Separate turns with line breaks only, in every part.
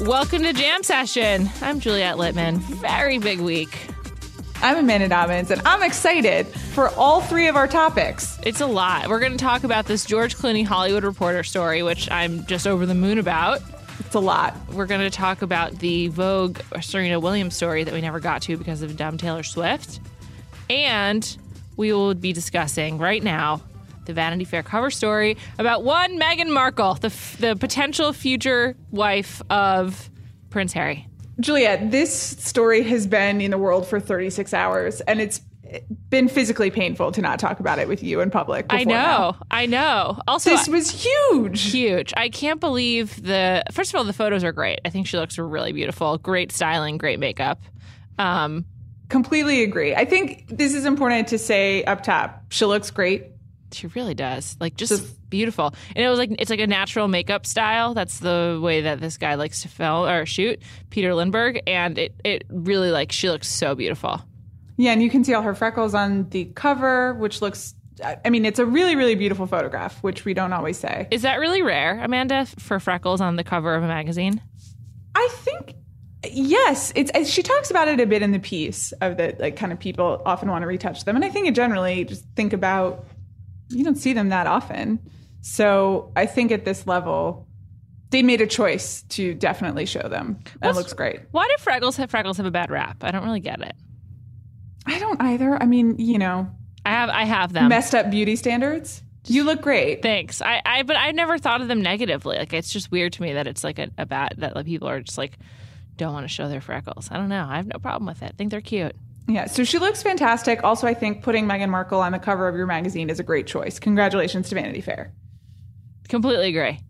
Welcome to Jam Session. I'm Juliet Litman. Very big week.
I'm Amanda Dobbins, and I'm excited for all three of our topics.
It's a lot. We're going to talk about this George Clooney Hollywood Reporter story, which I'm just over the moon about.
It's a lot.
We're going to talk about the Vogue Serena Williams story that we never got to because of dumb Taylor Swift. And we will be discussing right now the Vanity Fair cover story about one Meghan Markle, the, f- the potential future wife of Prince Harry.
Juliet, this story has been in the world for 36 hours, and it's been physically painful to not talk about it with you in public.
I know.
now.
I know. Also,
This was huge.
huge. I can't believe the. First of all, the photos are great. I think she looks really beautiful. Great styling, great makeup. Um,
Completely agree. I think this is important to say up top. She looks great.
She really does. Like just,
Just-
beautiful. And it was like it's like a natural makeup style. That's the way that this guy likes to film or shoot, Peter Lindbergh. And it it really like she looks so beautiful.
Yeah, and you can see all her freckles on the cover, which looks. I mean, it's a really, really beautiful photograph, which we don't always say.
Is that really rare, Amanda, for freckles on the cover of a magazine?
I think yes, it's she talks about it a bit in the piece of that like kind of people often want to retouch them, and I think it generally just think about you don't see them that often, so I think at this level they made a choice to definitely show them. That
What's-
looks great.
Why do freckles have freckles have a bad rap? I don't really get it.
I don't either. I mean, you know,
I have I have them.
messed up beauty standards. You look great.
Thanks. I, I but I never thought of them negatively. Like it's just weird to me that it's like a, a bad that like, people are just like don't want to show their freckles. I don't know. I have no problem with it. I think they're cute.
Yeah, so she looks fantastic. Also, I think putting Meghan Markle on the cover of your magazine is a great choice. Congratulations to Vanity Fair.
Completely agree.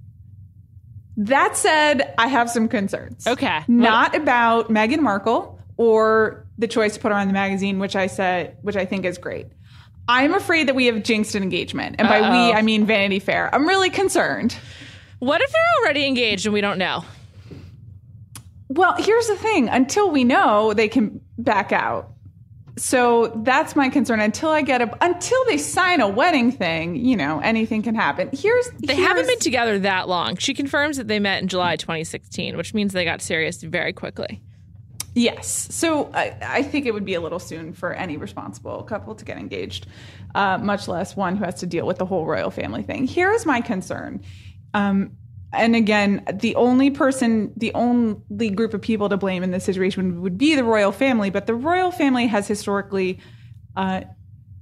That said, I have some concerns.
Okay.
Not about Meghan Markle or the choice to put her on the magazine, which I said, which I think is great. I'm afraid that we have jinxed an engagement. And by
Uh-oh.
we, I mean Vanity Fair. I'm really concerned.
What if they're already engaged and we don't know?
Well, here's the thing until we know, they can back out. So that's my concern. Until I get a, until they sign a wedding thing, you know, anything can happen. Here's
They haven't been together that long. She confirms that they met in July 2016, which means they got serious very quickly.
Yes. So I, I think it would be a little soon for any responsible couple to get engaged, uh, much less one who has to deal with the whole royal family thing. Here is my concern. Um, and again, the only person, the only group of people to blame in this situation would be the royal family, but the royal family has historically uh,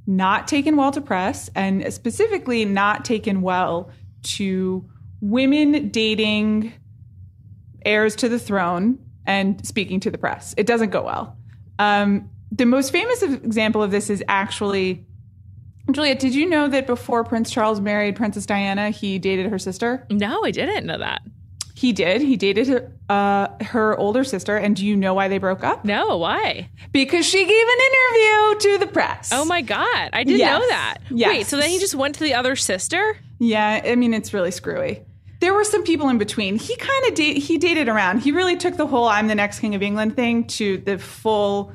not taken well to press and specifically not taken well to women dating heirs to the throne and speaking to the press. It doesn't go well. Um, the most famous example of this is actually Juliet. Did you know that before Prince Charles married Princess Diana, he dated her sister?
No, I didn't know that.
He did. He dated her, uh, her older sister. And do you know why they broke up?
No, why?
Because she gave an interview to the press.
Oh my God. I didn't
Yes.
know that.
Yes.
Wait, so then he just went to the other sister?
Yeah, I mean it's really screwy. There were some people in between. He kind of date, he dated around. He really took the whole "I'm the next king of England" thing to the full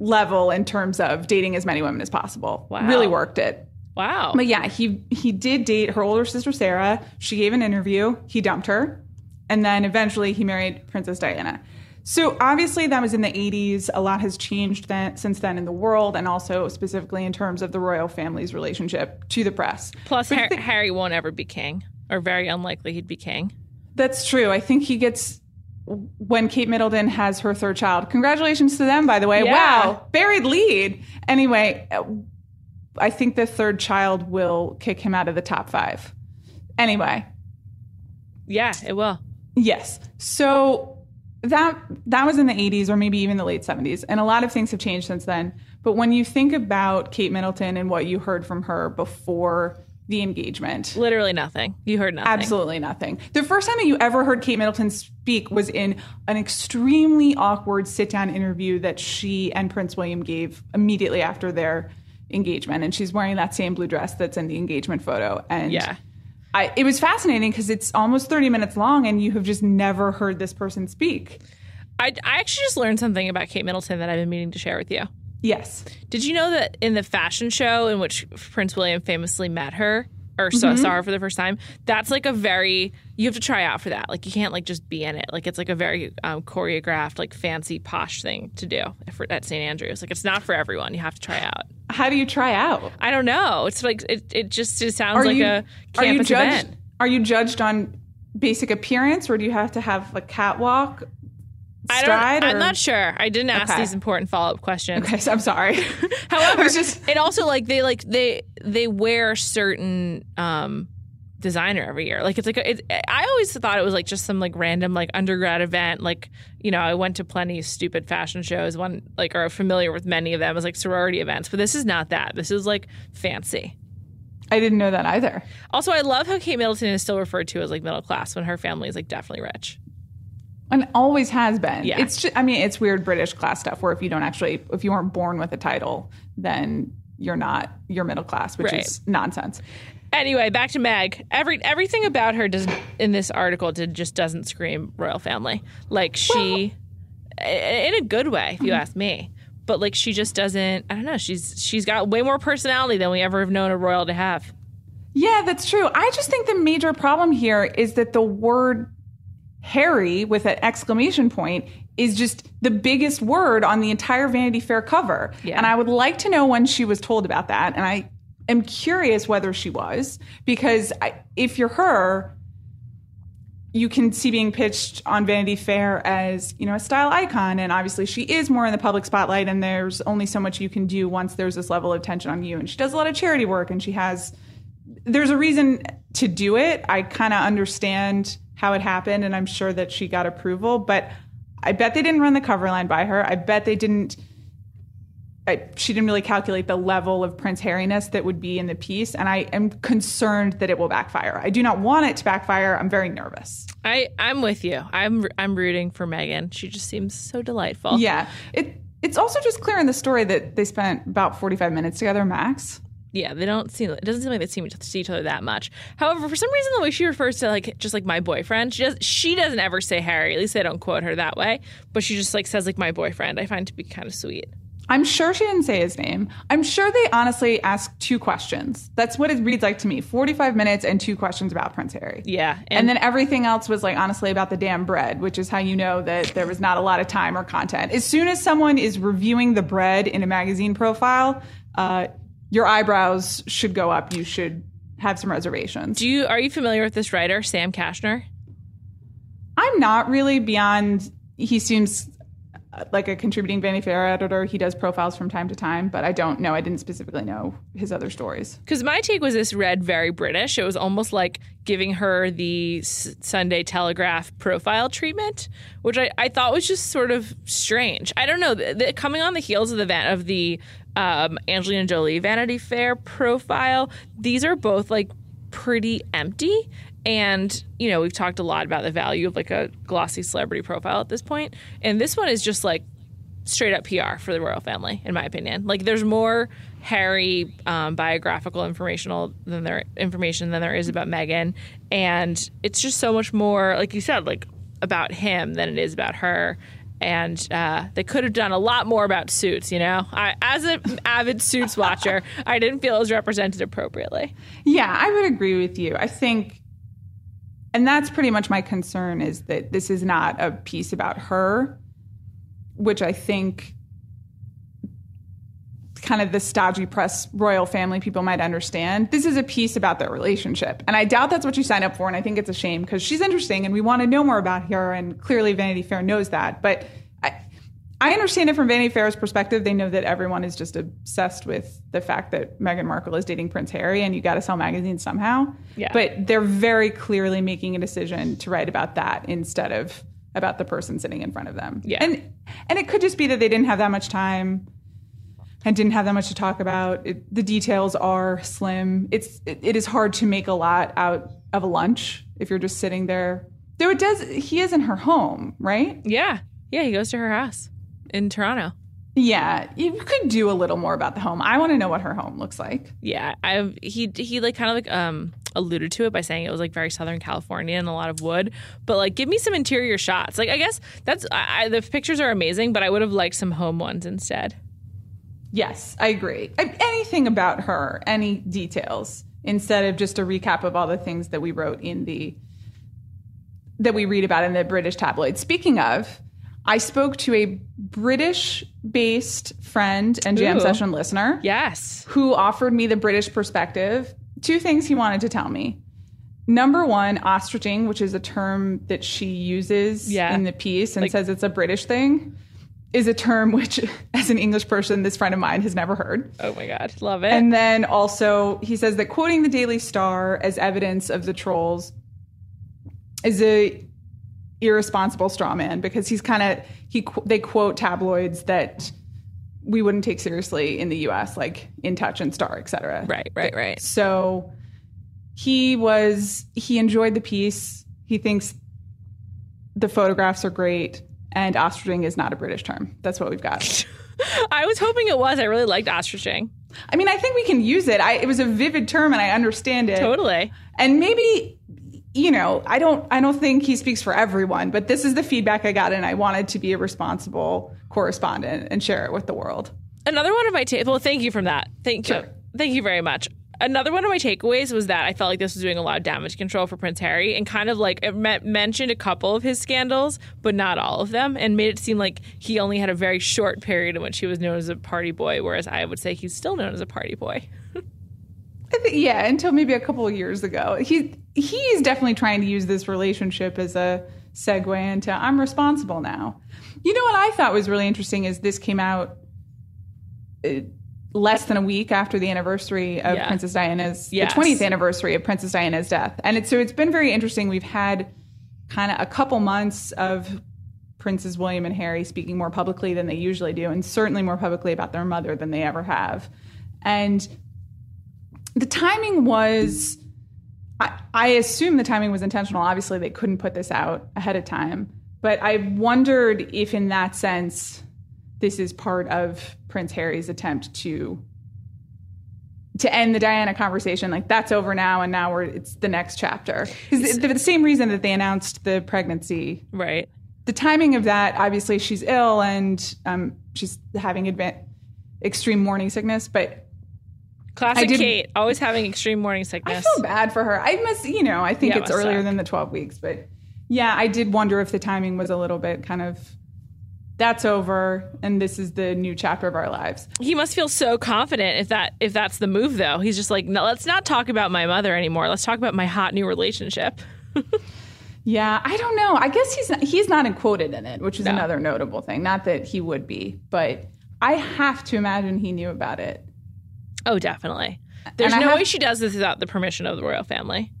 level in terms of dating as many women as possible.
Wow.
Really worked it.
Wow.
But yeah, he he did date her older sister Sarah. She gave an interview. He dumped her, and then eventually he married Princess Diana. So obviously that was in the 80s. A lot has changed then, since then in the world, and also specifically in terms of the royal family's relationship to the press.
Plus, Har-
the-
Harry won't ever be king, or very unlikely he'd be king.
That's true. I think he gets when Kate Middleton has her third child. Congratulations to them, by the way.
Yeah.
Wow, buried lead. Anyway, I think the third child will kick him out of the top five. Anyway,
Yeah, it will.
yes. So that that was in the 80s or maybe even the late 70s, and a lot of things have changed since then. But when you think about Kate Middleton and what you heard from her before the engagement,
Literally nothing. You heard nothing.
Absolutely nothing. The first time that you ever heard Kate Middleton speak was in an extremely awkward sit down interview that she and Prince William gave immediately after their engagement. And she's wearing that same blue dress that's in the engagement photo. And
Yeah.
I, it was fascinating because it's almost 30 minutes long and you have just never heard this person speak.
I, I actually just learned something about Kate Middleton that I've been meaning to share with you.
Yes.
Did you know that in the fashion show in which Prince William famously met her or saw, saw her for the first time, that's like a very you have to try out for that. Like you can't like just be in it. Like it's like a very um, choreographed, like fancy posh thing to do for, at St Andrews. Like it's not for everyone. You have to try out.
How do you try out?
I don't know. It's like it. It just it sounds
Are
like
you
a
are you
campus
judged?
event.
Are you judged on basic appearance, or do you have to have a catwalk?
I
stride,
don't. I'm
or-
not sure. I didn't ask
Okay.
these important follow up questions.
Okay, so I'm sorry.
However,
just
it also like they like they they wear certain um designer every year. Like it's like a, it, I always thought it was like just some like random like undergrad event. Like you know, I went to plenty of stupid fashion shows. One like are familiar with many of them as like sorority events, but this is not that. This is like fancy.
I didn't know that either.
Also, I love how Kate Middleton is still referred to as like middle class when her family is like definitely rich.
And always has been.
Yeah.
It's just, I mean, it's weird British class stuff where if you don't actually, if you weren't born with a title, then you're not, you're middle class, which
Right.
is nonsense.
Anyway, back to Meg. Every everything about her does in this article did, just doesn't scream royal family. Like she, in a good way, if you mm-hmm. ask me. But like she just doesn't. I don't know. She's she's got way more personality than we ever have known a royal to have.
Yeah, that's true. I just think the major problem here is that the word Harry with an exclamation point is just the biggest word on the entire Vanity Fair cover.
Yeah.
And I would like to know when she was told about that. And I am curious whether she was, because I, if you're her, you can see being pitched on Vanity Fair as, you know, a style icon. And obviously she is more in the public spotlight and there's only so much you can do once there's this level of tension on you. And she does a lot of charity work and she has there's a reason to do it. I kind of understand how it happened, and I'm sure that she got approval. But I bet they didn't run the cover line by her. I bet they didn't. I, she didn't really calculate the level of Prince Harryness that would be in the piece, and I am concerned that it will backfire. I do not want it to backfire. I'm very nervous.
I I'm with you. I'm I'm rooting for Meghan. She just seems so delightful.
Yeah, it. It's also just clear in the story that they spent about 45 minutes together max.
Yeah, they don't seem. It doesn't seem like they seem to see each other that much. However, for some reason, the way she refers to like just like my boyfriend, she does. She doesn't ever say Harry. At least I don't quote her that way. But she just like says like my boyfriend. I find to be kind of sweet.
I'm sure she didn't say his name. I'm sure they honestly asked two questions. That's what it reads like to me 45 minutes and two questions about Prince Harry.
Yeah,
And, then everything else was like honestly about the damn bread, which is how you know that there was not a lot of time or content. As soon as someone is reviewing the bread in a magazine profile, uh, your eyebrows should go up. You should have some reservations.
do you are you familiar with this writer Sam Kashner?
I'm not really beyond. He seems like a contributing Vanity Fair editor. He does profiles from time to time, but I don't know. I didn't specifically know his other stories.
Because my take was this read very British. It was almost like giving her the Sunday Telegraph profile treatment, which I, I thought was just sort of strange. I don't know. The, the, coming on the heels of the van, of the um, Angelina Jolie Vanity Fair profile, these are both like pretty empty. And you know we've talked a lot about the value of like a glossy celebrity profile at this point, and this one is just like straight up PR for the royal family, in my opinion. Like, there's more Harry um, biographical informational than there information than there is about Meghan, and it's just so much more, like you said, like about him than it is about her. And uh, they could have done a lot more about suits, you know. I, as an avid suits watcher, I didn't feel it was represented appropriately.
Yeah, I would agree with you. I think, and that's pretty much my concern is that this is not a piece about her, which I think kind of the stodgy press royal family people might understand. This is a piece about their relationship. And I doubt that's what you signed up for. And I think it's a shame because she's interesting and we want to know more about her. And clearly Vanity Fair knows that. But I, understand it from Vanity Fair's perspective. They know that everyone is just obsessed with the fact that Meghan Markle is dating Prince Harry and you got to sell magazines somehow.
Yeah.
But they're very clearly making a decision to write about that instead of about the person sitting in front of them.
Yeah.
And and it could just be that they didn't have that much time and didn't have that much to talk about. It, the details are slim. It's it, it is hard to make a lot out of a lunch if you're just sitting there. Though it does, he is in her home, right?
Yeah, yeah, he goes to her house in Toronto.
Yeah, you could do a little more about the home. I want to know what her home looks like.
Yeah, I he he like kind of like um alluded to it by saying it was like very Southern California and a lot of wood, but like give me some interior shots. Like I guess that's I, I, the pictures are amazing, but I would have liked some home ones instead.
Yes, I agree. I, anything about her, any details instead of just a recap of all the things that we wrote in the that we read about in the British tabloid. Speaking of, I spoke to a British based friend and jam
Ooh.
session listener
Yes.
who offered me the British perspective. Two things he wanted to tell me. Number one, ostriching, which is a term that she uses
Yeah.
in the piece and
Like-
says it's a British thing, is a term which, as an English person, this friend of mine has never heard.
Oh my God. Love it.
And then also, he says that quoting the Daily Star as evidence of the trolls is a irresponsible straw man because he's kind of he they quote tabloids that we wouldn't take seriously in the U.S. like In Touch and Star, etc.
right, right, right.
So he was he enjoyed the piece. He thinks the photographs are great, and ostriching is not a British term. That's what we've got.
I was hoping it was. I really liked ostriching.
I mean, I think we can use it. I, it was a vivid term, and I understand it.
Totally.
And maybe, you know, I don't, I don't think he speaks for everyone, but this is the feedback I got, and I wanted to be a responsible correspondent and share it with the world.
Another one of my ta- well, thank you from that. Thank you, thank you very much. Another one of my takeaways was that I felt like this was doing a lot of damage control for Prince Harry, and kind of like it me- mentioned a couple of his scandals, but not all of them, and made it seem like he only had a very short period in which he was known as a party boy, whereas I would say he's still known as a party boy.
I think, yeah, until maybe a couple of years ago, he he's definitely trying to use this relationship as a segue into I'm responsible now. You know what I thought was really interesting is this came out uh, less than a week after the anniversary of
Yeah.
Princess Diana's
Yes.
the 20th anniversary of Princess Diana's death, and it's so it's been very interesting. We've had kind of a couple months of Princes William and Harry speaking more publicly than they usually do, and certainly more publicly about their mother than they ever have, and the timing was I, assume the timing was intentional. Obviously they couldn't put this out ahead of time. But i wondered if in that sense this is part of prince harry's attempt to to end the diana conversation. Like that's over now and now we're it's the next chapter. Because the, the same reason that they announced the pregnancy?
Right.
the timing of that obviously she's ill and um, she's having adva- extreme morning sickness but
Classic Kate, always having extreme morning sickness.
I feel bad for her. I must, you know, I think
Yeah,
it's earlier
suck.
than the 12 weeks, but yeah, I did wonder if the timing was a little bit kind of that's over and this is the new chapter of our lives.
He must feel so confident if that if that's the move though. He's just like, no, let's not talk about my mother anymore. Let's talk about my hot new relationship.
Yeah, I don't know. I guess he's not, he's not quoted in it, which is
No.
another notable thing. Not that he would be, but I have to imagine he knew about it.
Oh, definitely. There's no
have-
way she does this without the permission of the royal family.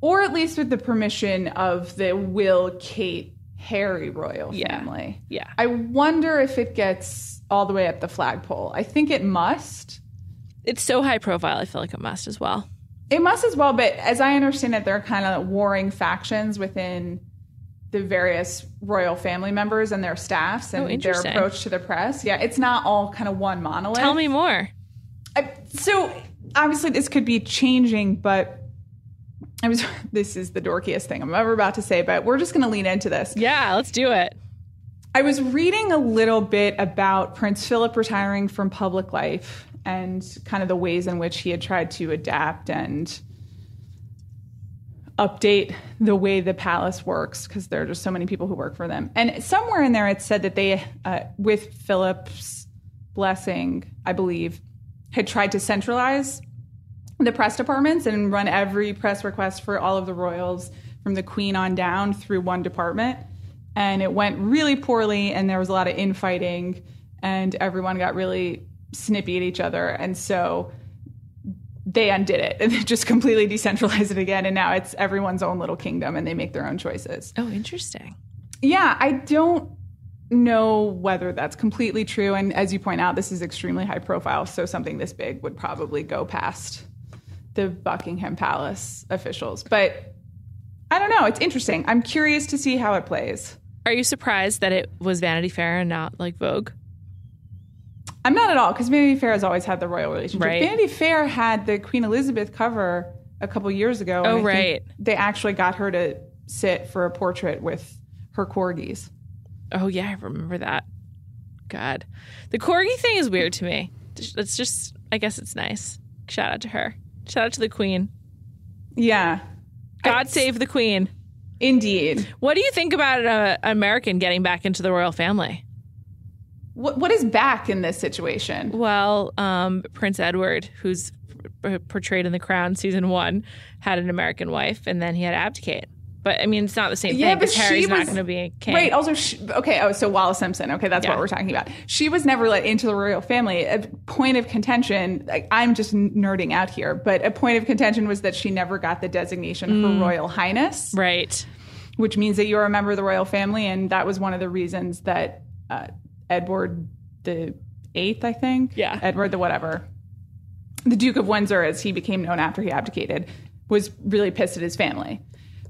Or at least with the permission of the Will Kate Harry royal
Yeah.
family.
Yeah.
I wonder if it gets all the way up the flagpole. I think it must.
It's so high profile, I feel like it must as well.
It must as well, but as I understand it, there are kind of warring factions within the various royal family members and their staffs oh, and
Oh,
their approach to the press. Yeah, it's not all kind of one monolith.
Tell me more.
I, so obviously this could be changing, but I was. This is the dorkiest thing I'm ever about to say, but we're just going to lean into this.
Yeah, let's do it.
I was reading a little bit about Prince Philip retiring from public life and kind of the ways in which he had tried to adapt and update the way the palace works because there are just so many people who work for them. And somewhere in there it said that they, uh, with Philip's blessing, I believe, had tried to centralize the press departments and run every press request for all of the royals from the queen on down through one department. And it went really poorly and there was a lot of infighting and everyone got really snippy at each other. And so they undid it and they just completely decentralized it again. And now it's everyone's own little kingdom and they make their own choices.
Oh, interesting.
yeah i don't know whether that's completely true and as you point out this is extremely high profile so something this big would probably go past the buckingham palace officials but i don't know it's interesting i'm curious to see how it plays
Are you surprised that it was Vanity Fair and not like Vogue?
I'm not at all because Vanity Fair has always had the royal relationship.
Right.
Vanity Fair had the Queen Elizabeth cover a couple years ago.
Oh, right.
They actually got her to sit for a portrait with her corgis.
Oh yeah, I remember that. God, the corgi thing is weird to me. It's just, I guess it's nice. Shout out to her. Shout out to the Queen.
Yeah.
God
I-
save the Queen.
Indeed.
What do you think about an American getting back into the royal family?
What what is back in this situation?
Well, um, Prince Edward, who's portrayed in The Crown season one, had an American wife, and then he had to abdicate. But I mean, it's not the same
Yeah,
thing
but
because
she
not
was-
going to be a king.
Right. Also, she, okay. Oh, so Wallis Simpson. Okay, that's
Yeah.
what we're talking about. She was never let into the royal family. A point of contention. Like, I'm just nerding out here, but a point of contention was that she never got the designation
Mm.
for Royal Highness,
Right.
which means that you're a member of the royal family, and that was one of the reasons that uh, Edward the Eighth, I think,
Yeah.
Edward the whatever, the Duke of Windsor, as he became known after he abdicated, was really pissed at his family.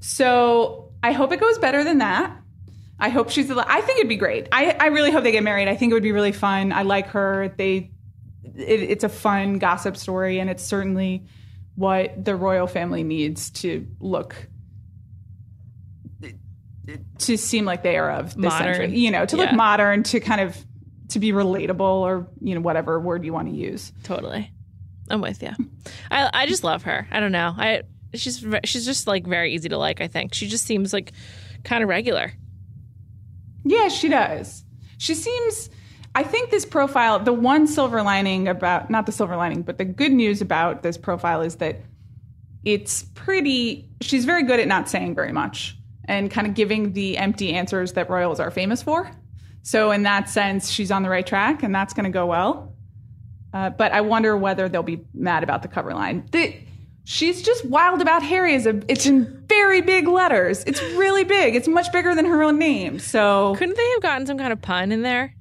So I hope it goes better than that. I hope she's. al- I think it'd be great. I, I really hope they get married. I think it would be really fun. I like her. They. It, it's a fun gossip story, and it's certainly what the royal family needs to look to seem like they are of this
Modern.
century. You know, to look modern, to kind of to be relatable, or you know, whatever word you want to use.
Totally. I'm with you. I I just love her. I don't know. I she's she's just like very easy to like. I think she just seems like kind of regular.
Yeah, she does. She seems. I think this profile, the one silver lining about, not the silver lining, but the good news about this profile is that it's pretty, she's very good at not saying very much and kind of giving the empty answers that royals are famous for. So, in that sense, she's on the right track and that's going to go well. Uh, but I wonder whether they'll be mad about the cover line. The, she's just wild about Harry. Is a, it's in very big letters. It's really big. It's much bigger than her own name. So,
Couldn't they have gotten some kind of pun in there?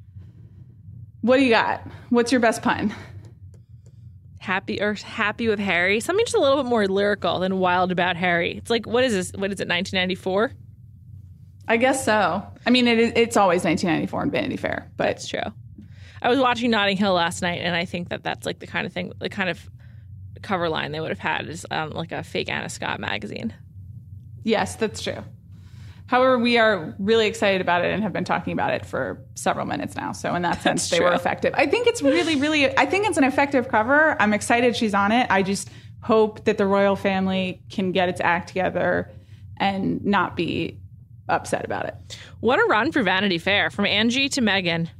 What do you got? What's your best pun?
Happy or happy with Harry? Something just a little bit more lyrical than wild about Harry. It's like what is this? What is it? 1994?
I guess so. I mean, it, is- it's always 1994 in Vanity Fair, but
It's true. I was watching Notting Hill last night, and I think that that's like the kind of thing, the kind of cover line they would have had is um, like a fake Anna Scott magazine.
yes, that's true. However, we are really excited about it and have been talking about it for several minutes now. So, in that sense, they were effective. I think it's really, really, I think it's an effective cover. I'm excited she's on it. I just hope that the royal family can get its act together and not be upset about it.
What a run for Vanity Fair from Angie to Meghan.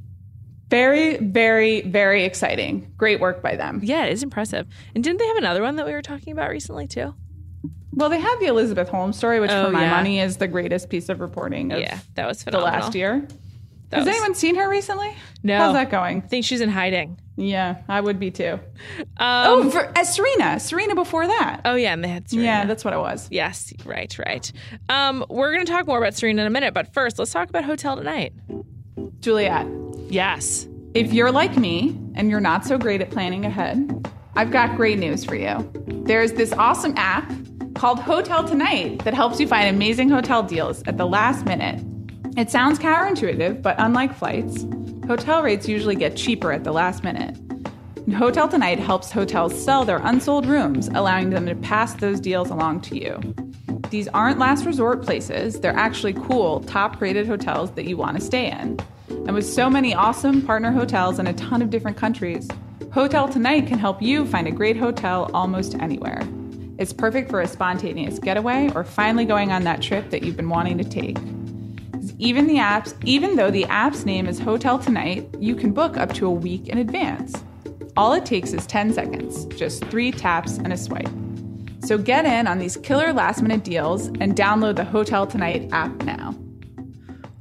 Very, very, very exciting. Great work by them.
Yeah, it is impressive. And didn't they have another one that we were talking about recently too?
Well, they have the Elizabeth Holmes story, which
Oh,
for my
yeah.
money is the greatest piece of reporting of
Yeah, that was
the last year.
That
Has
was-
anyone seen her recently?
No.
How's that going?
I think she's in hiding.
Yeah, I would be too.
Um,
Oh, for, as Serena. Serena before that.
oh yeah, and they had Serena.
yeah, that's what it was.
Yes, right, right. Um, we're going to talk more about Serena in a minute, but first, let's talk about Hotel Tonight.
Juliet,
Yes.
if you're like me and you're not so great at planning ahead, I've got great news for you. There's this awesome app called Hotel Tonight that helps you find amazing hotel deals at the last minute. It sounds counterintuitive, but unlike flights, hotel rates usually get cheaper at the last minute. Hotel Tonight helps hotels sell their unsold rooms, allowing them to pass those deals along to you. These aren't last resort places, they're actually cool, top rated hotels that you want to stay in. And with so many awesome partner hotels in a ton of different countries, Hotel Tonight can help you find a great hotel almost anywhere. It's perfect for a spontaneous getaway or finally going on that trip that you've been wanting to take. Even the apps, even though the app's name is Hotel Tonight, you can book up to a week in advance. All it takes is 10 seconds, just three taps and a swipe. So get in on these killer last minute deals and download the Hotel Tonight app now.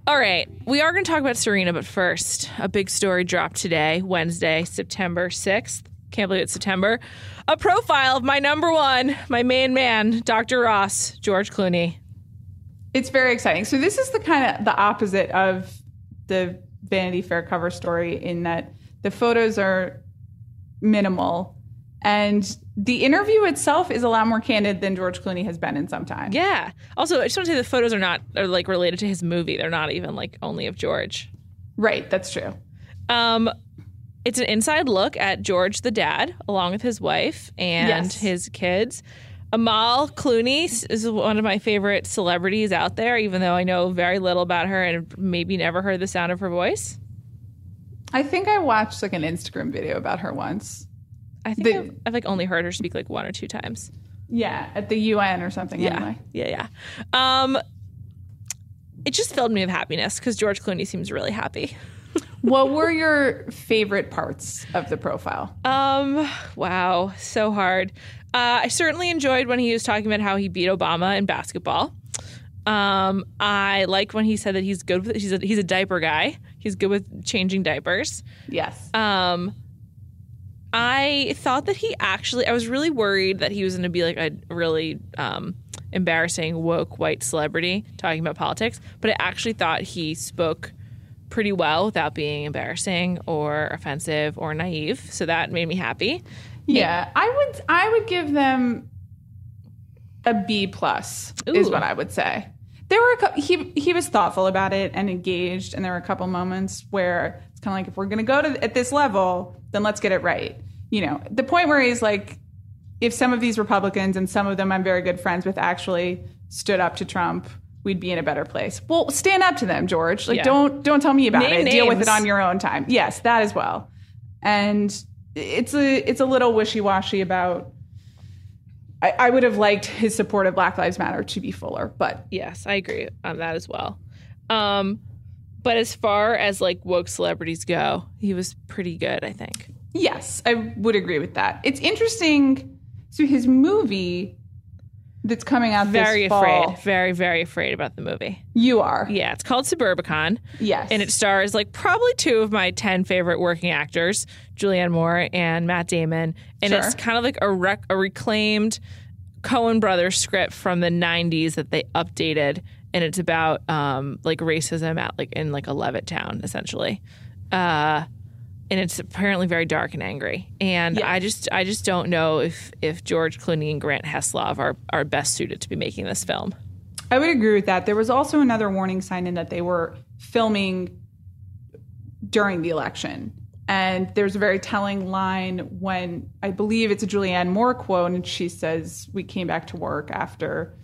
All right, we are going to talk about Serena, but first, a big story dropped today, Wednesday, September 6th. Can't believe it's September. A profile of my number one, my main man, Dr. Ross, George Clooney.
It's very exciting. So this is the kind of the opposite of the Vanity Fair cover story in that the photos are minimal and the interview itself is a lot more candid than George Clooney has been in some time.
Yeah. Also, I just want to say the photos are not are like related to his movie. They're not even like only of George.
Right, that's true.
Um, it's an inside look at George the dad, along with his wife and
Yes.
his kids. Amal Clooney is one of my favorite celebrities out there, even though I know very little about her and maybe never heard the sound of her voice.
I think I watched like an Instagram video about her once.
I think
The-
I've, I've like only heard her speak like one or two times.
Yeah, at the UN or something.
Yeah,
Anyway.
yeah, yeah. Um, it just filled me with happiness because George Clooney seems really happy.
what were your favorite parts of the profile?
Um, wow, so hard. Uh, I certainly enjoyed when he was talking about how he beat Obama in basketball. Um, I like when he said that he's good with he's a, he's a diaper guy. He's good with changing diapers.
Yes.
Um, I thought that he actually, I was really worried that he was going to be like a really um, embarrassing woke white celebrity talking about politics, but I actually thought he spoke pretty well without being embarrassing or offensive or naive. So that made me happy.
Yeah, I would I would give them a B plus is what I would say. There were a cou- he he was thoughtful about it and engaged, and there were a couple moments where it's kind of like if we're going to go to at this level, then let's get it right. You know, the point where he's like, if some of these Republicans and some of them I'm very good friends with actually stood up to Trump, we'd be in a better place. Well, stand up to them, George. Like
Yeah.
don't don't tell me about
Name
it. Deal with it on your own time. Yes, that as well. And it's a it's a little wishy washy about. I, I would have liked his support of Black Lives Matter to be fuller, but
Yes, I agree on that as well. Um, but as far as like woke celebrities go, he was pretty good, I think.
yes, I would agree with that. It's interesting. So his movie that's coming out
Very
this fall,
afraid, very, very afraid about the movie.
You are,
Yeah, it's called Suburbicon.
yes,
and it stars like probably two of my 10 favorite working actors julianne moore and matt damon and
Sure.
it's kind of like a, rec- a reclaimed coen brothers script from the 90s that they updated and it's about um, like racism at like in like a Levittown essentially uh, and it's apparently very dark and angry and
Yeah.
i just i just don't know if if george clooney and grant heslov are are best suited to be making this film
I would agree with that. There was also another warning sign in that they were filming during the election. And there's a very telling line when I believe it's a Julianne Moore quote, and she says, We came back to work after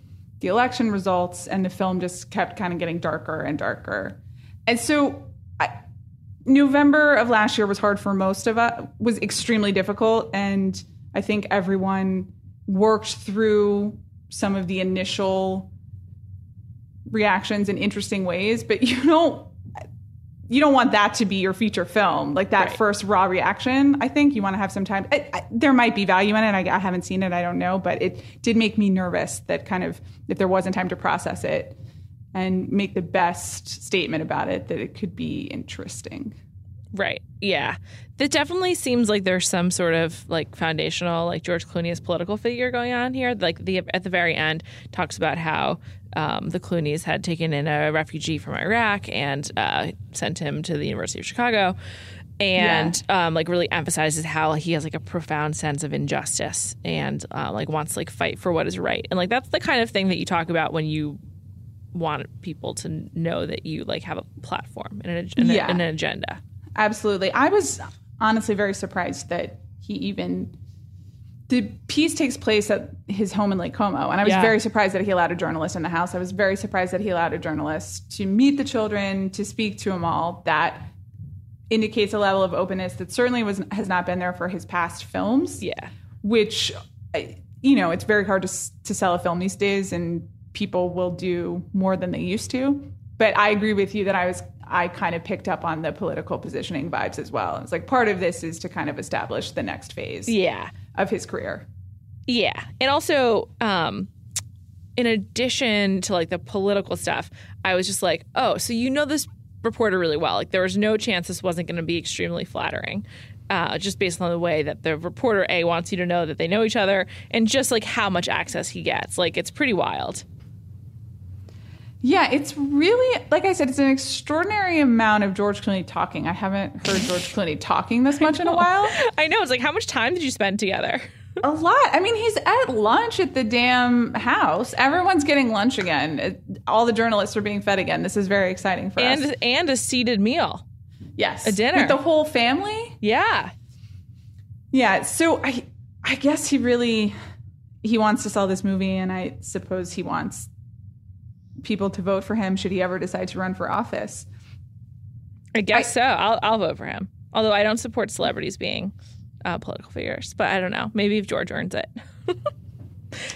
the election results, and the film just kept kind of getting darker and darker. And so I, November of last year was hard for most of us, was extremely difficult. And I think everyone worked through some of the initial reactions in interesting ways, but you don't you don't want that to be your feature film, like that
Right.
first raw reaction. I think you want to have some time. I, I, there might be value in it. I, I haven't seen it. I don't know, but it did make me nervous that kind of if there wasn't time to process it and make the best statement about it, that it could be interesting.
Right. Yeah. That definitely seems like there's some sort of like foundational, like George Clooney as political figure going on here. Like the at the very end talks about how um, the Clooney's had taken in a refugee from Iraq and uh, sent him to the University of Chicago, and um, like really emphasizes how he has like a profound sense of injustice and uh, like wants to like fight for what is right. And like that's the kind of thing that you talk about when you want people to know that you like have a platform and an, and a-
Yeah.
and an agenda.
Absolutely. I was honestly very surprised that he even the piece takes place at his home in Lake Como, and I was
Yeah.
very surprised that he allowed a journalist in the house. I was very surprised that he allowed a journalist to meet the children, to speak to them all. That indicates a level of openness that certainly was has not been there for his past films.
Yeah.
Which, you know, it's very hard to to sell a film these days, and people will do more than they used to. But I agree with you that I was I kind of picked up on the political positioning vibes as well. It's like part of this is to kind of establish the next phase
Yeah.
of his career.
Yeah. And also, um, in addition to like the political stuff, I was just like, oh, so you know this reporter really well. Like there was no chance this wasn't going to be extremely flattering. Uh, just based on the way that the reporter A wants you to know that they know each other and just like how much access he gets. Like it's pretty wild.
Yeah, it's really like I said, it's an extraordinary amount of George Clooney talking. I haven't heard George Clooney talking this much in a while.
I know. It's like, how much time did you spend together?
A lot. I mean, he's at lunch at the damn house. Everyone's getting lunch again. All the journalists are being fed again. This is very exciting for us.
And and a seated meal.
yes,
a dinner.
with the whole family.
Yeah.
Yeah. So I, I guess he really, he wants to sell this movie, and I suppose he wants people to vote for him should he ever decide to run for office.
I guess so. I'll I'll vote for him. Although I don't support celebrities being uh, political figures, but I don't know. Maybe if George earns it.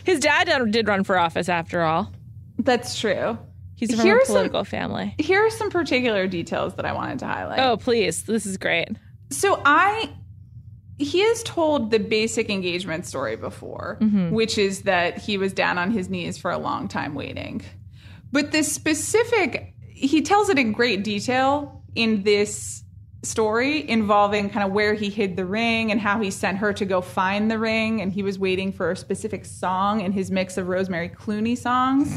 His dad did- run for office after all.
That's true.
He's from
Here's
a
some-
political family.
Here are some particular details that I wanted to highlight.
Oh, please. This is great.
So I he has told the basic engagement story before, which is that he was down on his knees for a long time waiting. But the specific he tells it in great detail in this story involving kind of where he hid the ring and how he sent her to go find the ring and he was waiting for a specific song in his mix of Rosemary Clooney songs.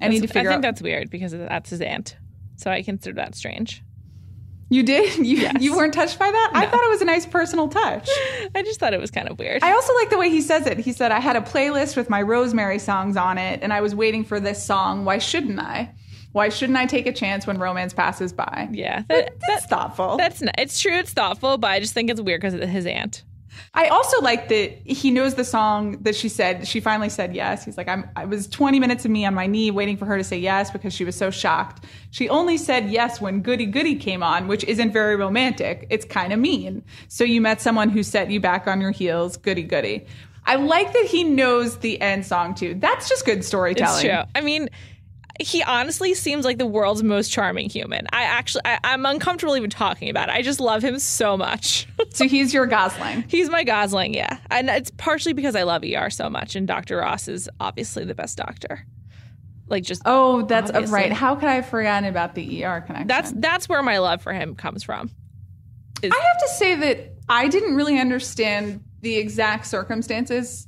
I need to figure I
think
out
that's weird because that's his aunt. So I consider that strange.
You did you
Yes.
you weren't touched by that? I thought it was a nice personal touch.
I just thought it was kind of weird.
I also like the way he says it. He said, I had a playlist with my Rosemary songs on it, and I was waiting for this song. Why shouldn't I? Why shouldn't I take a chance when romance passes by?
yeah. That,
That's thoughtful.
that's not, it's true. It's thoughtful, but I just think it's weird because of his aunt.
I also like that he knows the song that she said. She finally said yes. He's like, I'm, I was 20 minutes of me on my knee waiting for her to say yes because she was so shocked. She only said yes when Goody Goody came on, which isn't very romantic. It's kind of mean. So you met someone who set you back on your heels. Goody Goody. I like that he knows the end song too. That's just good storytelling.
It's true. I mean, he honestly seems like the world's most charming human. I actually, I, I'm uncomfortable even talking about it. I just love him so much.
So he's your Gosling.
He's my Gosling, yeah. And it's partially because I love ER so much, and Dr. Ross is obviously the best doctor. Like, just
Oh, that's
Obviously.
right. How could I have forgotten about the ER connection?
that's that's where my love for him comes from.
I have to say that I didn't really understand the exact circumstances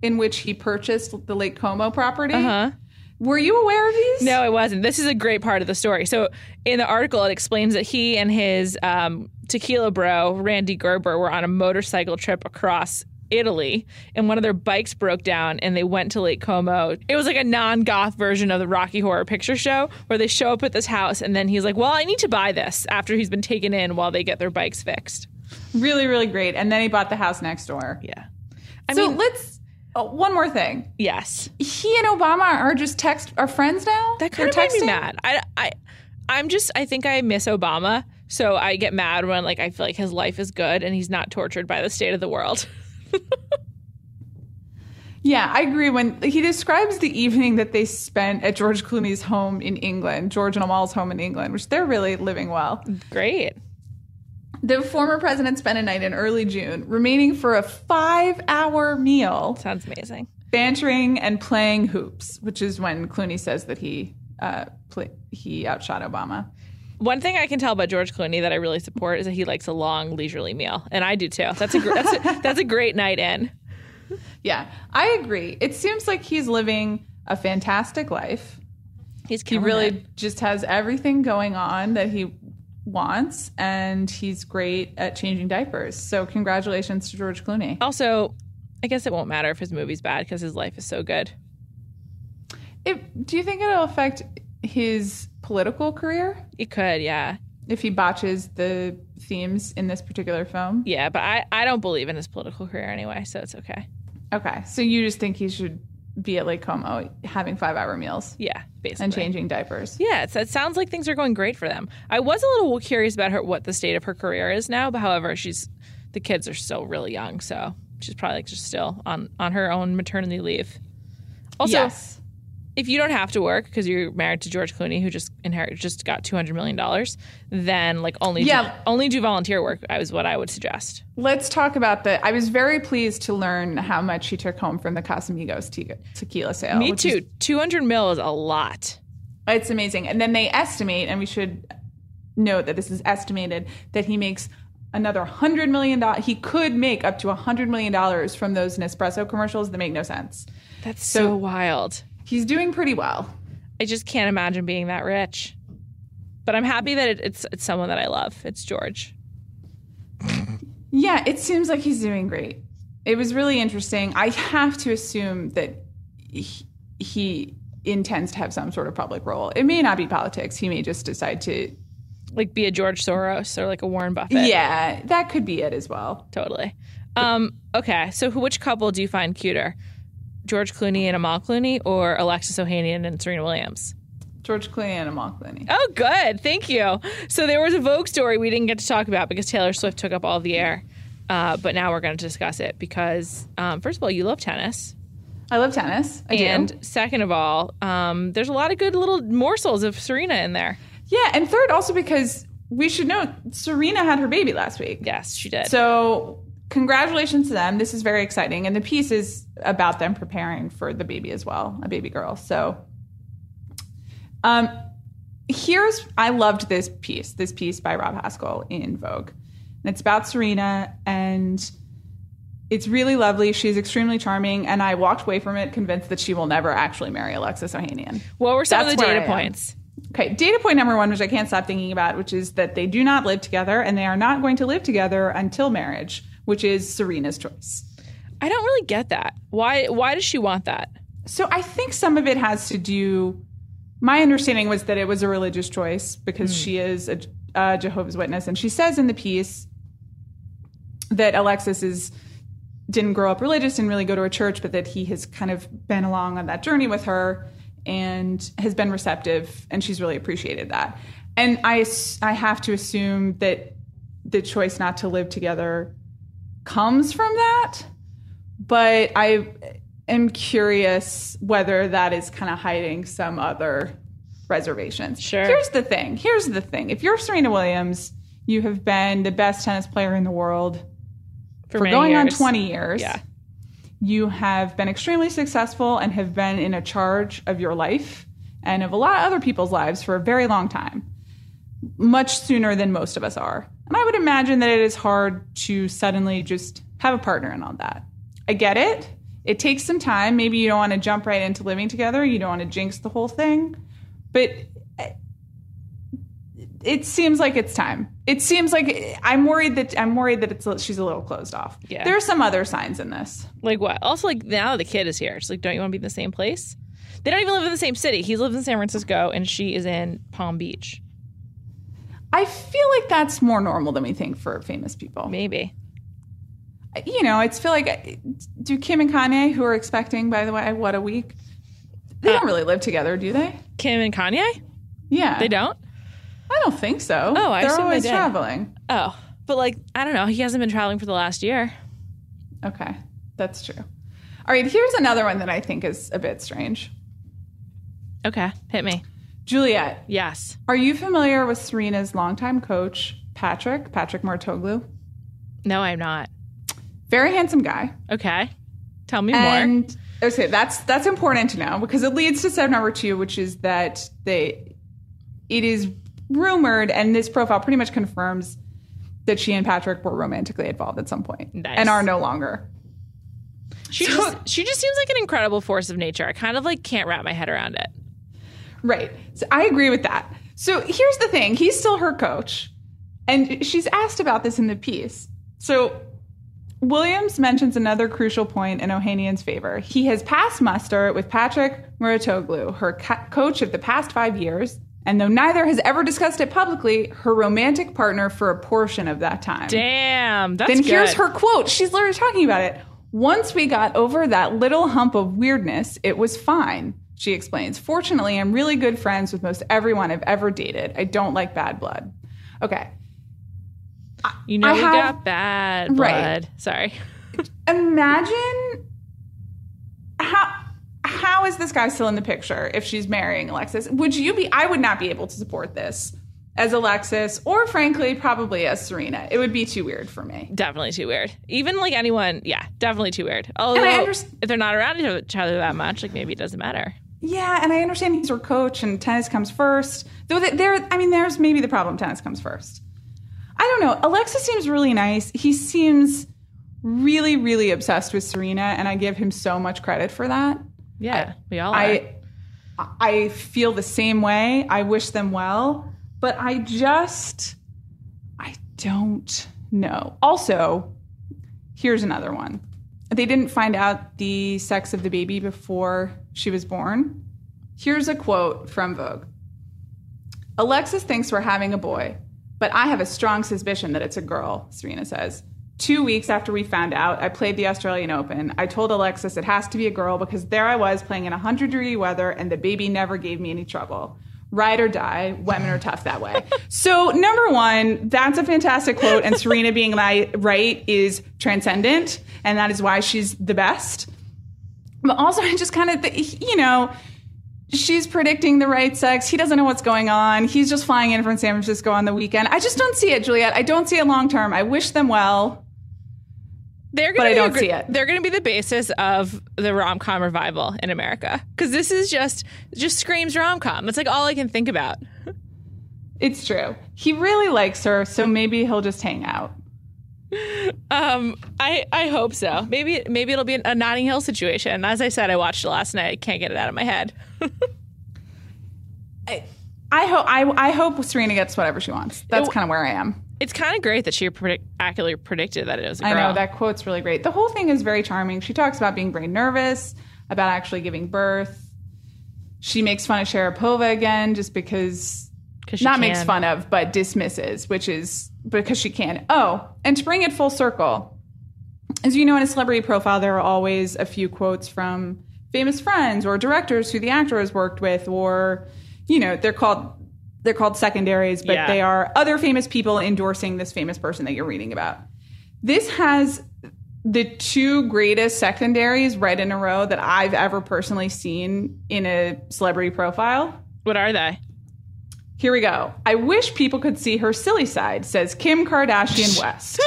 in which he purchased the Lake Como property.
Uh huh.
Were you aware of these?
No, it wasn't. This is a great part of the story. So in the article, it explains that he and his um, tequila bro, Rande Gerber, were on a motorcycle trip across Italy, and one of their bikes broke down, and they went to Lake Como. It was like a non-goth version of the Rocky Horror Picture Show, where they show up at this house, and then he's like, "Well, I need to buy this." After he's been taken in while they get their bikes fixed.
Really, really great. And then he bought the house next door.
Yeah. I
so
mean,
let's. Oh, one more thing.
yes.
He and Obama are just text are friends now.
That
They're
kind of makes me mad. I, I, I'm just. I think I miss Obama, so I get mad when like I feel like his life is good and he's not tortured by the state of the world.
Yeah, I agree. When he describes the evening that they spent at George Clooney's home in England, George and Amal's home in England, which they're really living well.
Great.
The former president spent a night in early June, remaining for a five hour meal,
Sounds amazing.
bantering and playing hoops, which is when Clooney says that he uh, play, he outshot Obama.
One thing I can tell about George Clooney that I really support is that he likes a long leisurely meal, and I do too. That's a gr- that's a, that's a great night in.
Yeah, I agree. It seems like he's living a fantastic life.
He's
He
killing
really
it.
just has everything going on that he wants, and he's great at changing diapers. So, congratulations to George Clooney.
Also, I guess it won't matter if his movie's bad because his life is so good.
It, do you think it'll affect his political career
It could, yeah,
if he botches the themes in this particular film?
yeah. But I I don't believe in his political career anyway, so it's okay.
Okay, so you just think he should be at Lake Como having five hour meals
Yeah, basically.
and changing diapers?
Yeah, it sounds like things are going great for them. I was a little curious about her what the state of her career is now, but however, she's the kids are still really young, so she's probably like just still on on her own maternity leave. Also,
yes.
If you don't have to work because you're married to George Clooney, who just inherit just got two hundred million dollars, then like only do,
Yeah.
only do volunteer work. is what I would suggest.
Let's talk about the. I was very pleased to learn how much he took home from the Casamigos te- tequila sale.
Me
is-
too. Two hundred mil is a lot.
It's amazing. And then they estimate, and we should note that this is estimated, that he makes another $100 million. He could make up to $100 million from those Nespresso commercials that make no sense.
That's so, wild.
He's doing pretty well.
I just can't imagine being that rich. But I'm happy that it, it's it's someone that I love. It's George.
Yeah, it seems like he's doing great. It was really interesting. I have to assume that he, he intends to have some sort of public role. It may not be politics. He may just decide to.
Like be a George Soros or like a Warren Buffett.
Yeah, that could be it as well.
totally. Um, okay, so which couple do you find cuter, George Clooney and Amal Clooney, or Alexis Ohanian and Serena Williams?
George Clooney and Amal Clooney.
Oh, good. Thank you. So there was a Vogue story we didn't get to talk about because Taylor Swift took up all the air. Uh, but now we're going to discuss it because, um, first of all, you love tennis.
I love tennis. I
and
do.
second of all, um, there's a lot of good little morsels of Serena in there.
Yeah, and third, also because we should note Serena had her baby last week.
Yes, she did.
So congratulations to them. This is very exciting, and the piece is about them preparing for the baby as well, a baby girl. So, um, here's I loved this piece. This piece by Rob Haskell in Vogue, and it's about Serena and. It's really lovely. She's extremely charming, and I walked away from it convinced that she will never actually marry Alexis Ohanian.
what were some
That's
of the data points?
Okay, data point number one, which I can't stop thinking about, which is that they do not live together and they are not going to live together until marriage, which is Serena's choice.
I don't really get that. Why? Why does she want that?
So I think some of it has to do. My understanding was that it was a religious choice because hmm. she is a, a Jehovah's Witness, and she says in the piece that Alexis is didn't grow up religious, didn't really go to a church, but that he has kind of been along on that journey with her and has been receptive, and she's really appreciated that. And I I have to assume that the choice not to live together comes from that, but I am curious whether that is kind of hiding some other reservations.
Sure.
Here's the thing. Here's the thing. If you're Serena Williams, you have been the best tennis player in the world
For,
for going on 20 years.
Yeah.
You have been extremely successful and have been in a charge of your life and of a lot of other people's lives for a very long time, much sooner than most of us are. And I would imagine that it is hard to suddenly just have a partner and all that. I get it. It takes some time. Maybe you don't want to jump right into living together. You don't want to jinx the whole thing. But eh, it seems like it's time. It seems like eh, I'm worried that I'm worried that it's she's a little closed off.
Yeah.
There are some other signs in this.
Like what? Also, like now the kid is here. It's like, don't you want to be in the same place? They don't even live in the same city. He lives in San Francisco and she is in Palm Beach.
I feel like that's more normal than we think for famous people.
Maybe.
You know, it's feel like do Kim and Kanye, who are expecting, by the way, what a week, they don't uh, really live together, do they?
Kim and Kanye?
Yeah,
They don't?
I don't think so.
Oh, I
they're
they
always
did.
traveling.
Oh. But like, I don't know. He hasn't been traveling for the last year.
Okay, that's true. All right, here's another one that I think is a bit strange.
Okay. Hit me.
Juliet,
Yes.
are you familiar with Serena's longtime coach, Patrick, Patrick Mouratoglou?
No, I'm not.
Very handsome guy.
Okay. Tell me more.
Okay, that's that's important to know because it leads to step number two, which is that they it is rumored, and this profile pretty much confirms that she and Patrick were romantically involved at some point
Nice.
and are no longer.
She
So-
just she just seems like an incredible force of nature. I kind of like can't wrap my head around it.
Right. So I agree with that. So here's the thing he's still her coach. And she's asked about this in the piece. So Williams mentions another crucial point in Ohanian's favor. He has passed muster with Patrick Mouratoglou, her coach of the past five years. And though neither has ever discussed it publicly, her romantic partner for a portion of that time.
Damn, that's
Then here's her quote. She's literally talking about it. Once we got over that little hump of weirdness, it was fine, she explains. Fortunately, I'm really good friends with most everyone I've ever dated. I don't like bad blood. Okay.
You know
I
we
have-
got bad blood.
Right.
Sorry.
Imagine how how is this guy still in the picture if she's marrying Alexis? Would you be I would not be able to support this as Alexis or frankly probably as Serena. It would be too weird for me.
Definitely too weird. Even like anyone, yeah, definitely too weird. Although if they're not around each other that much, like maybe it doesn't matter.
Yeah, and I understand he's her coach and tennis comes first. Though there, I mean, there's maybe the problem tennis comes first. I don't know. Alexa seems really nice. He seems really, really obsessed with Serena, and I give him so much credit for that.
Yeah, we all are.
I, I feel the same way. I wish them well, but I just, I don't know. Also, here's another one. They didn't find out the sex of the baby before she was born. Here's a quote from Vogue Alexis thinks we're having a boy, but I have a strong suspicion that it's a girl, Serena says. Two weeks after we found out, I played the Australian Open. I told Alexis it has to be a girl because there I was playing in 100 degree weather and the baby never gave me any trouble. ride or die. Women are tough that way. so, number one, that's a fantastic quote. And Serena being right is transcendent. And that is why she's the best. But also, I just kind of, you know, she's predicting the right sex. He doesn't know what's going on. He's just flying in from San Francisco on the weekend. I just don't see it, Juliet. I don't see it long term. I wish them well.
They're
but
gonna
I
be
don't
the,
see it.
They're going to be the basis of the rom com revival in America because this is just just screams rom com. That's like all I can think about.
It's true. He really likes her, so maybe he'll just hang out.
Um, I I hope so. Maybe maybe it'll be a Notting Hill situation. As I said, I watched it last night. I can't get it out of my head.
I, I hope I, I hope Serena gets whatever she wants. That's kind of where I am.
It's kind of great that she predict, accurately predicted that it was a
I know that quote's really great. The whole thing is very charming. She talks about being very nervous about actually giving birth. She makes fun of Sharapova again just because
she
not makes fun of, but dismisses, which is because she can. Oh, and to bring it full circle, as you know, in a celebrity profile, there are always a few quotes from famous friends or directors who the actor has worked with, or you know, they're called they're called secondaries, but
Yeah.
they are other famous people endorsing this famous person that you're reading about. This has the two greatest secondaries right in a row that I've ever personally seen in a celebrity profile.
What are they?
Here we go. I wish people could see her silly side, says Kim Kardashian West.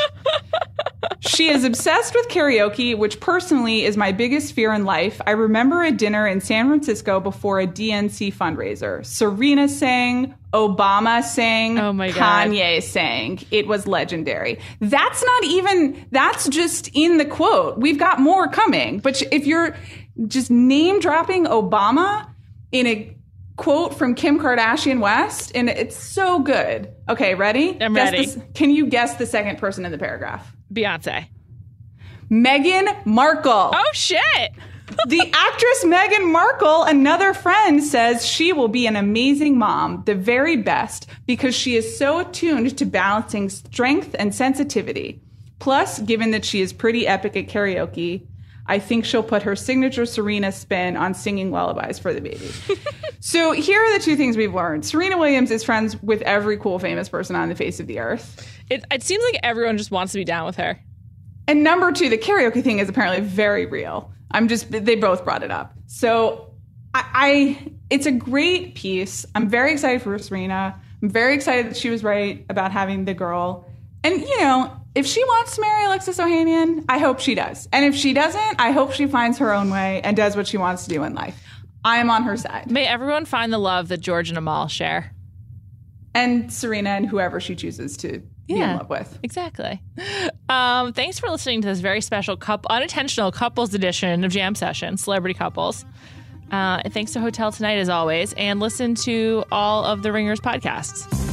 she is obsessed with karaoke, which personally is my biggest fear in life. I remember a dinner in San Francisco before a DNC fundraiser. Serena sang, Obama sang,
Oh my God.
Kanye sang. It was legendary. That's not even, that's just in the quote. We've got more coming. But if you're just name dropping Obama in a quote from Kim Kardashian West, and it's so good. Okay, ready?
I'm
Guess
ready.
the can you guess the second person in the paragraph?
Beyonce.
Meghan Markle.
Oh shit!
the actress Meghan Markle, another friend, says she will be an amazing mom, the very best, because she is so attuned to balancing strength and sensitivity. Plus, given that she is pretty epic at karaoke, I think she'll put her signature Serena spin on singing lullabies for the baby. so, here are the two things we've learned Serena Williams is friends with every cool, famous person on the face of the earth.
It, it seems like everyone just wants to be down with her.
And number two, the karaoke thing is apparently very real. I'm just they both brought it up. So I, I it's a great piece. I'm very excited for Serena. I'm very excited that she was right about having the girl. And you know, if she wants to marry Alexis Ohanian, I hope she does. And if she doesn't, I hope she finds her own way and does what she wants to do in life. I am on her side.
May everyone find the love that George and Amal share.
And Serena and whoever she chooses to be in love with.
Exactly. Um, thanks for listening to this very special cup unintentional couples edition of Jam Session, Celebrity Couples. Uh, and thanks to Hotel Tonight as always, and listen to all of the Ringers podcasts.